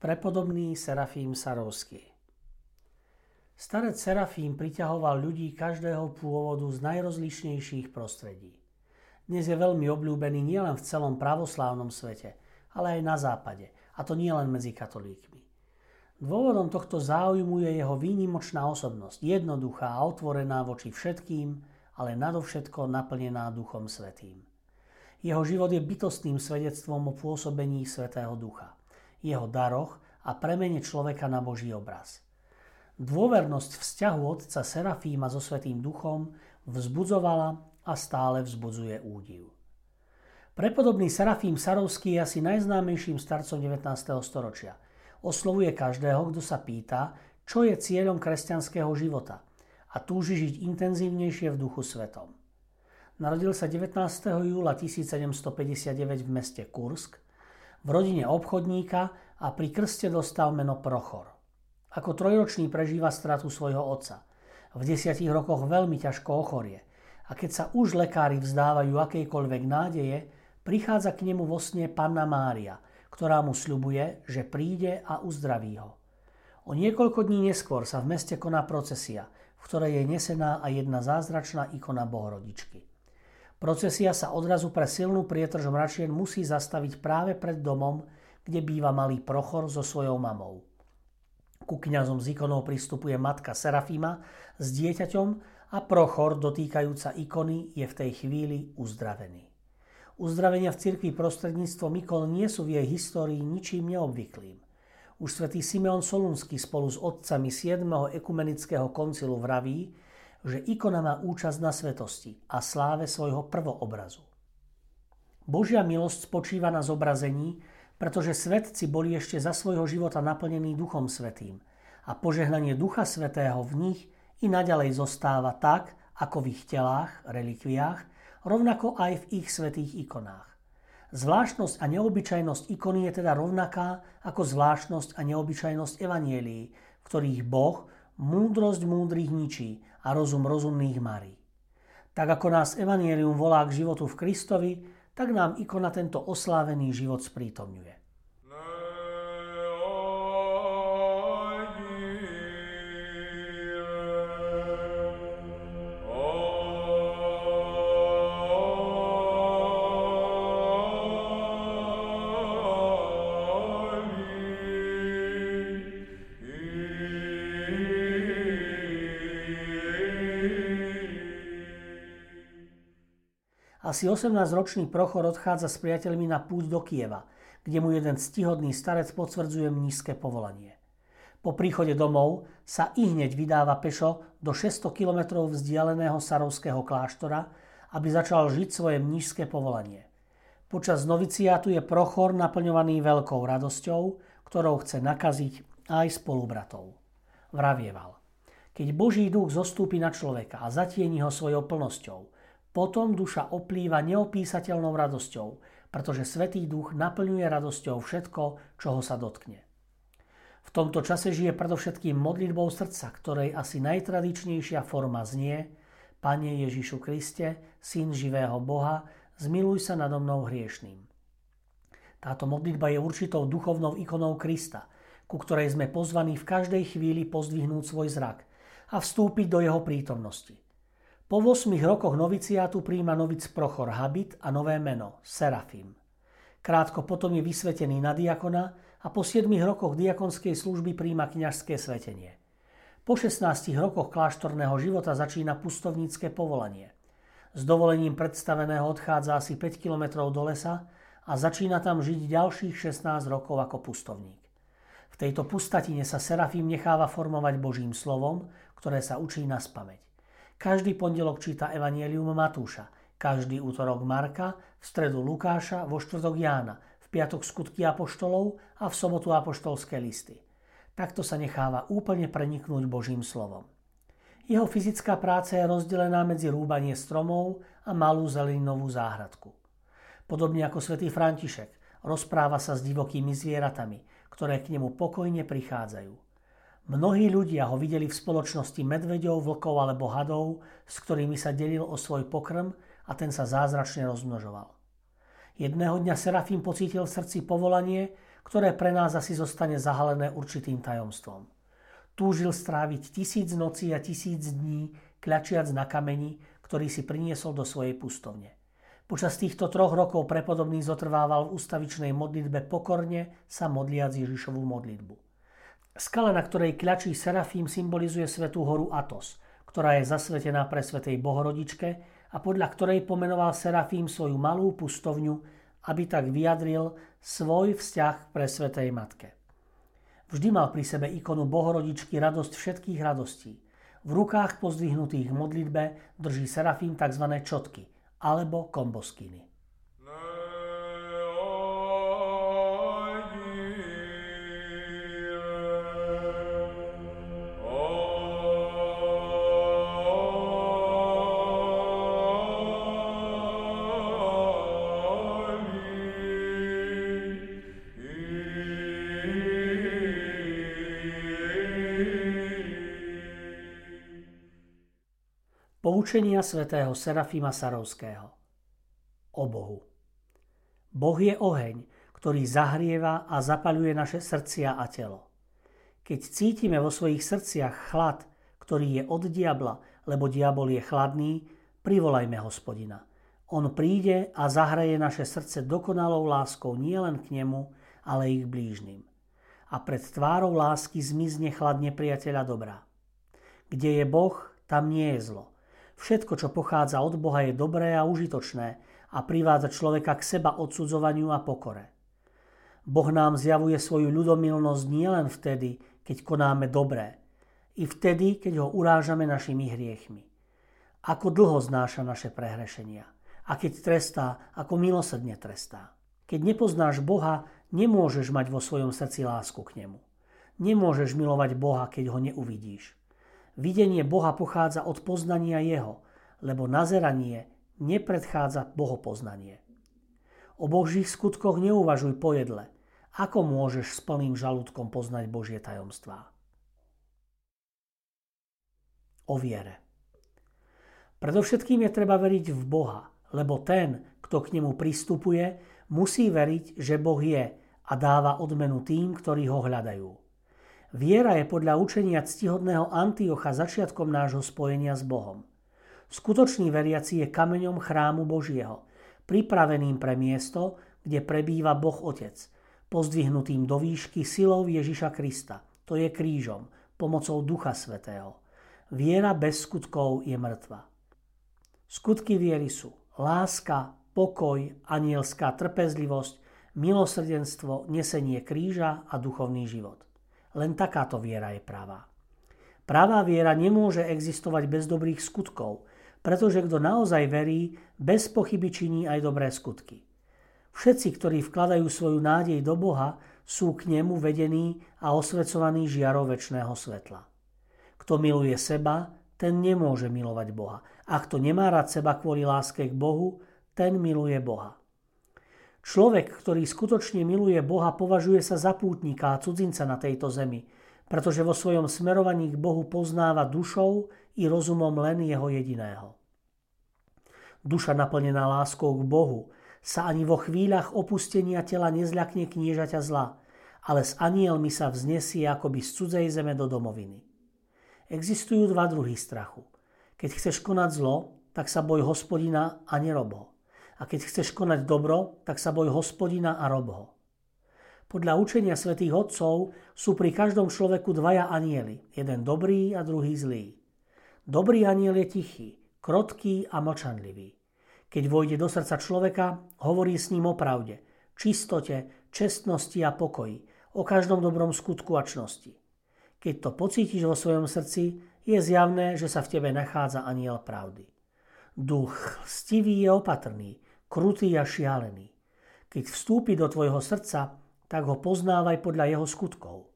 Prepodobný Serafím Sarovský Starec Serafím priťahoval ľudí každého pôvodu z najrozlišnejších prostredí. Dnes je veľmi obľúbený nielen v celom pravoslávnom svete, ale aj na západe, a to nielen medzi katolíkmi. Dôvodom tohto záujmu je jeho výnimočná osobnosť, jednoduchá a otvorená voči všetkým, ale nadovšetko naplnená Duchom Svetým. Jeho život je bytostným svedectvom o pôsobení Svetého Ducha jeho daroch a premene človeka na Boží obraz. Dôvernosť vzťahu otca Serafíma so Svetým duchom vzbudzovala a stále vzbudzuje údiv. Prepodobný Serafím Sarovský je asi najznámejším starcom 19. storočia. Oslovuje každého, kto sa pýta, čo je cieľom kresťanského života a túži žiť intenzívnejšie v duchu svetom. Narodil sa 19. júla 1759 v meste Kursk v rodine obchodníka a pri krste dostal meno Prochor. Ako trojročný prežíva stratu svojho otca. V desiatich rokoch veľmi ťažko ochorie a keď sa už lekári vzdávajú akejkoľvek nádeje, prichádza k nemu vo sne panna Mária, ktorá mu sľubuje, že príde a uzdraví ho. O niekoľko dní neskôr sa v meste koná procesia, v ktorej je nesená aj jedna zázračná ikona Bohorodičky. Procesia sa odrazu pre silnú prietrž mračien musí zastaviť práve pred domom, kde býva malý Prochor so svojou mamou. Ku kňazom z ikonou pristupuje matka Serafima s dieťaťom a Prochor, dotýkajúca ikony, je v tej chvíli uzdravený. Uzdravenia v cirkvi prostredníctvom ikon nie sú v jej histórii ničím neobvyklým. Už svätý Simeon Solunský spolu s otcami 7. ekumenického koncilu vraví, že ikona má účasť na svetosti a sláve svojho prvoobrazu. Božia milosť spočíva na zobrazení, pretože svetci boli ešte za svojho života naplnení Duchom Svetým a požehnanie Ducha Svetého v nich i naďalej zostáva tak, ako v ich telách, relikviách, rovnako aj v ich svetých ikonách. Zvláštnosť a neobyčajnosť ikony je teda rovnaká ako zvláštnosť a neobyčajnosť evanielií, v ktorých Boh múdrosť múdrych ničí a rozum rozumných marí. Tak ako nás Evangelium volá k životu v Kristovi, tak nám ikona tento oslávený život sprítomňuje. Asi 18-ročný Prochor odchádza s priateľmi na púť do Kieva, kde mu jeden stihodný starec potvrdzuje mnízke povolanie. Po príchode domov sa i hneď vydáva pešo do 600 km vzdialeného Sarovského kláštora, aby začal žiť svoje mnížské povolanie. Počas noviciátu je Prochor naplňovaný veľkou radosťou, ktorou chce nakaziť aj spolubratov. Vravieval. Keď Boží duch zostúpi na človeka a zatieni ho svojou plnosťou, potom duša oplýva neopísateľnou radosťou, pretože Svetý duch naplňuje radosťou všetko, čoho sa dotkne. V tomto čase žije predovšetkým modlitbou srdca, ktorej asi najtradičnejšia forma znie Pane Ježišu Kriste, Syn živého Boha, zmiluj sa nado mnou hriešným. Táto modlitba je určitou duchovnou ikonou Krista, ku ktorej sme pozvaní v každej chvíli pozdvihnúť svoj zrak a vstúpiť do jeho prítomnosti – po 8 rokoch noviciátu príjma novic Prochor habit a nové meno Serafim. Krátko potom je vysvetený na diakona a po 7 rokoch diakonskej služby príjma kňažské svetenie. Po 16 rokoch kláštorného života začína pustovnícke povolanie. S dovolením predstaveného odchádza asi 5 km do lesa a začína tam žiť ďalších 16 rokov ako pustovník. V tejto pustatine sa Serafím necháva formovať Božím slovom, ktoré sa učí na spameť. Každý pondelok číta Evangelium Matúša, každý útorok Marka, v stredu Lukáša, vo štvrtok Jána, v piatok skutky apoštolov a v sobotu apoštolské listy. Takto sa necháva úplne preniknúť Božím slovom. Jeho fyzická práca je rozdelená medzi rúbanie stromov a malú zeleninovú záhradku. Podobne ako svätý František, rozpráva sa s divokými zvieratami, ktoré k nemu pokojne prichádzajú. Mnohí ľudia ho videli v spoločnosti medveďov, vlkov alebo hadov, s ktorými sa delil o svoj pokrm a ten sa zázračne rozmnožoval. Jedného dňa Serafín pocítil v srdci povolanie, ktoré pre nás asi zostane zahalené určitým tajomstvom. Túžil stráviť tisíc nocí a tisíc dní, kľačiac na kameni, ktorý si priniesol do svojej pustovne. Počas týchto troch rokov prepodobný zotrvával v ustavičnej modlitbe pokorne sa modliac Ježišovú modlitbu. Skala, na ktorej kľačí Serafím, symbolizuje svetú horu Atos, ktorá je zasvetená pre svetej Bohorodičke a podľa ktorej pomenoval Serafím svoju malú pustovňu, aby tak vyjadril svoj vzťah pre svetej Matke. Vždy mal pri sebe ikonu Bohorodičky radosť všetkých radostí. V rukách pozdvihnutých modlitbe drží Serafím tzv. čotky alebo komboskiny. Poučenia svätého Serafima Sarovského O Bohu Boh je oheň, ktorý zahrieva a zapaľuje naše srdcia a telo. Keď cítime vo svojich srdciach chlad, ktorý je od diabla, lebo diabol je chladný, privolajme hospodina. On príde a zahraje naše srdce dokonalou láskou nielen k nemu, ale i k blížnym. A pred tvárou lásky zmizne chlad nepriateľa dobra. Kde je Boh, tam nie je zlo. Všetko, čo pochádza od Boha, je dobré a užitočné a privádza človeka k seba odsudzovaniu a pokore. Boh nám zjavuje svoju ľudomilnosť nielen vtedy, keď konáme dobré, i vtedy, keď ho urážame našimi hriechmi. Ako dlho znáša naše prehrešenia a keď trestá, ako milosrdne trestá. Keď nepoznáš Boha, nemôžeš mať vo svojom srdci lásku k nemu. Nemôžeš milovať Boha, keď ho neuvidíš. Videnie Boha pochádza od poznania Jeho, lebo nazeranie nepredchádza bohopoznanie. O Božích skutkoch neuvažuj pojedle. Ako môžeš s plným žalúdkom poznať Božie tajomstvá? O viere. Predovšetkým je treba veriť v Boha, lebo ten, kto k nemu pristupuje, musí veriť, že Boh je a dáva odmenu tým, ktorí ho hľadajú. Viera je podľa učenia ctihodného Antiocha začiatkom nášho spojenia s Bohom. Skutočný veriaci je kameňom chrámu Božieho, pripraveným pre miesto, kde prebýva Boh Otec, pozdvihnutým do výšky silou Ježiša Krista, to je krížom, pomocou Ducha Svetého. Viera bez skutkov je mŕtva. Skutky viery sú láska, pokoj, anielská trpezlivosť, milosrdenstvo, nesenie kríža a duchovný život. Len takáto viera je pravá. Pravá viera nemôže existovať bez dobrých skutkov, pretože kto naozaj verí, bez pochyby činí aj dobré skutky. Všetci, ktorí vkladajú svoju nádej do Boha, sú k nemu vedení a osvecovaní žiarov väčšného svetla. Kto miluje seba, ten nemôže milovať Boha. A kto nemá rád seba kvôli láske k Bohu, ten miluje Boha. Človek, ktorý skutočne miluje Boha, považuje sa za pútnika a cudzinca na tejto zemi, pretože vo svojom smerovaní k Bohu poznáva dušou i rozumom len jeho jediného. Duša naplnená láskou k Bohu sa ani vo chvíľach opustenia tela nezľakne kniežaťa zla, ale s anielmi sa vznesie akoby z cudzej zeme do domoviny. Existujú dva druhy strachu. Keď chceš konať zlo, tak sa boj hospodina a nerob. A keď chceš konať dobro, tak sa boj hospodina a rob ho. Podľa učenia svätých otcov sú pri každom človeku dvaja anieli, jeden dobrý a druhý zlý. Dobrý aniel je tichý, krotký a mlčanlivý. Keď vojde do srdca človeka, hovorí s ním o pravde, čistote, čestnosti a pokoji, o každom dobrom skutku a čnosti. Keď to pocítiš vo svojom srdci, je zjavné, že sa v tebe nachádza aniel pravdy. Duch stivý je opatrný, krutý a šialený. Keď vstúpi do tvojho srdca, tak ho poznávaj podľa jeho skutkov.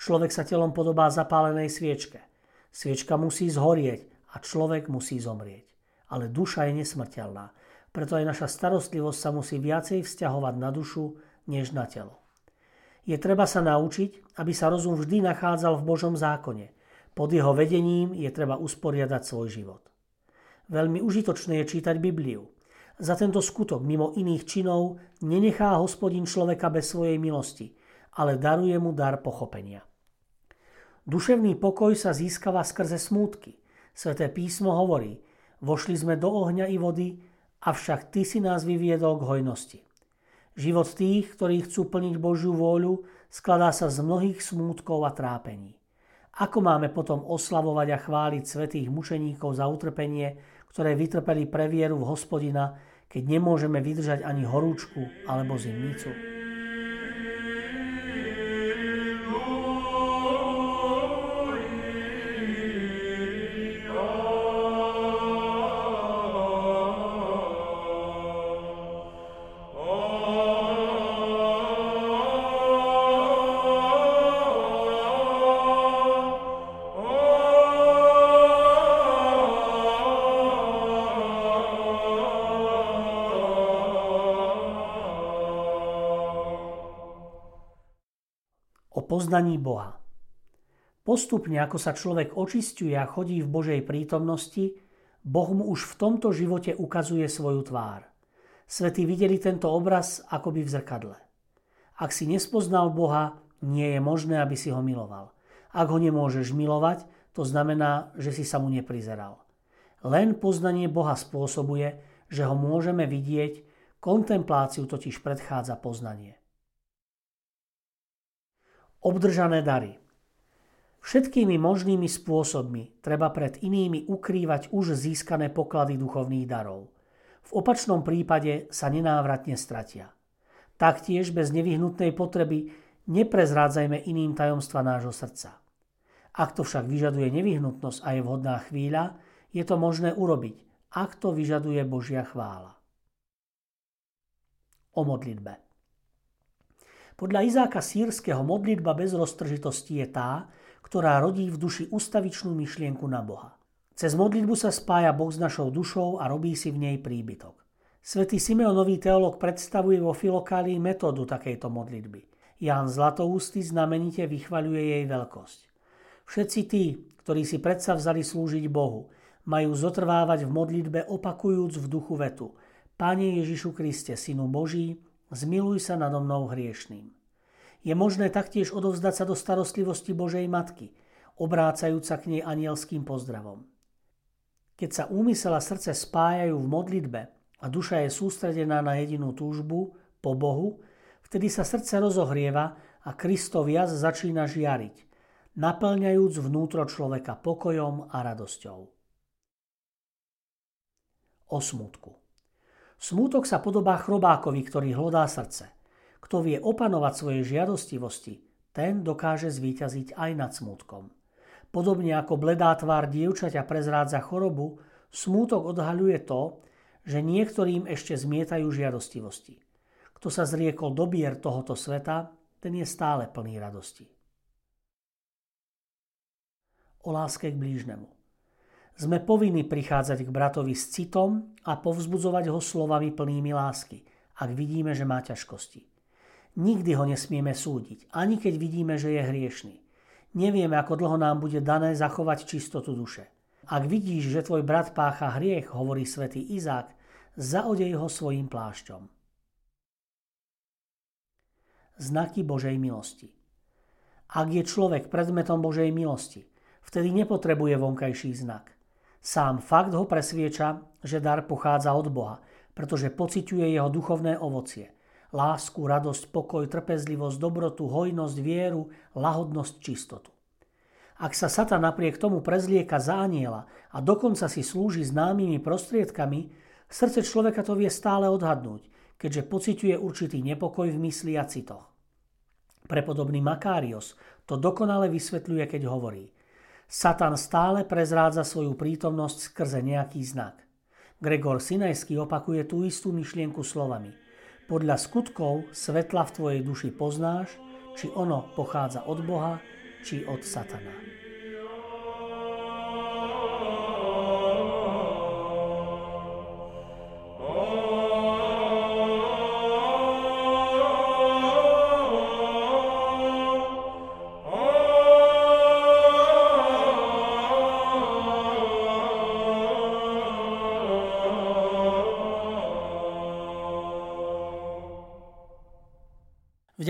Človek sa telom podobá zapálenej sviečke. Sviečka musí zhorieť a človek musí zomrieť. Ale duša je nesmrteľná, preto aj naša starostlivosť sa musí viacej vzťahovať na dušu, než na telo. Je treba sa naučiť, aby sa rozum vždy nachádzal v Božom zákone. Pod jeho vedením je treba usporiadať svoj život. Veľmi užitočné je čítať Bibliu. Za tento skutok mimo iných činov nenechá hospodin človeka bez svojej milosti, ale daruje mu dar pochopenia. Duševný pokoj sa získava skrze smútky. Sveté písmo hovorí, vošli sme do ohňa i vody, avšak ty si nás vyviedol k hojnosti. Život tých, ktorí chcú plniť Božiu vôľu, skladá sa z mnohých smútkov a trápení. Ako máme potom oslavovať a chváliť svetých mučeníkov za utrpenie, ktoré vytrpeli pre vieru v hospodina, keď nemôžeme vydržať ani horúčku alebo zimnicu. Poznaní Boha. Postupne, ako sa človek očistuje a chodí v Božej prítomnosti, Boh mu už v tomto živote ukazuje svoju tvár. Svetí videli tento obraz akoby v zrkadle. Ak si nespoznal Boha, nie je možné, aby si ho miloval. Ak ho nemôžeš milovať, to znamená, že si sa mu neprizeral. Len poznanie Boha spôsobuje, že ho môžeme vidieť, kontempláciu totiž predchádza poznanie obdržané dary. Všetkými možnými spôsobmi treba pred inými ukrývať už získané poklady duchovných darov. V opačnom prípade sa nenávratne stratia. Taktiež bez nevyhnutnej potreby neprezrádzajme iným tajomstva nášho srdca. Ak to však vyžaduje nevyhnutnosť a je vhodná chvíľa, je to možné urobiť, ak to vyžaduje Božia chvála. O modlitbe. Podľa Izáka sírskeho modlitba bez roztržitosti je tá, ktorá rodí v duši ustavičnú myšlienku na Boha. Cez modlitbu sa spája Boh s našou dušou a robí si v nej príbytok. Svetý Simeonový teológ predstavuje vo Filokálii metódu takejto modlitby. Ján Zlatoústy znamenite vychvaľuje jej veľkosť. Všetci tí, ktorí si predsa vzali slúžiť Bohu, majú zotrvávať v modlitbe opakujúc v duchu vetu Pane Ježišu Kriste, Synu Boží, zmiluj sa nado mnou hriešným. Je možné taktiež odovzdať sa do starostlivosti Božej Matky, obrácajúc sa k nej anielským pozdravom. Keď sa úmysel a srdce spájajú v modlitbe a duša je sústredená na jedinú túžbu, po Bohu, vtedy sa srdce rozohrieva a Kristov jaz začína žiariť, naplňajúc vnútro človeka pokojom a radosťou. O smutku. Smútok sa podobá chrobákovi, ktorý hlodá srdce. Kto vie opanovať svoje žiadostivosti, ten dokáže zvíťaziť aj nad smútkom. Podobne ako bledá tvár dievčaťa prezrádza chorobu, smútok odhaľuje to, že niektorým ešte zmietajú žiadostivosti. Kto sa zriekol dobier tohoto sveta, ten je stále plný radosti. O láske k blížnemu. Sme povinni prichádzať k bratovi s citom a povzbudzovať ho slovami plnými lásky, ak vidíme, že má ťažkosti. Nikdy ho nesmieme súdiť, ani keď vidíme, že je hriešný. Nevieme, ako dlho nám bude dané zachovať čistotu duše. Ak vidíš, že tvoj brat pácha hriech, hovorí svätý Izák, zaodej ho svojim plášťom. Znaky Božej milosti. Ak je človek predmetom Božej milosti, vtedy nepotrebuje vonkajší znak. Sám fakt ho presvieča, že dar pochádza od Boha, pretože pociťuje jeho duchovné ovocie. Lásku, radosť, pokoj, trpezlivosť, dobrotu, hojnosť, vieru, lahodnosť, čistotu. Ak sa Satan napriek tomu prezlieka za aniela a dokonca si slúži známymi prostriedkami, srdce človeka to vie stále odhadnúť, keďže pociťuje určitý nepokoj v mysli a citoch. Prepodobný Makários to dokonale vysvetľuje, keď hovorí Satan stále prezrádza svoju prítomnosť skrze nejaký znak. Gregor Sinajský opakuje tú istú myšlienku slovami. Podľa skutkov svetla v tvojej duši poznáš, či ono pochádza od Boha, či od Satana.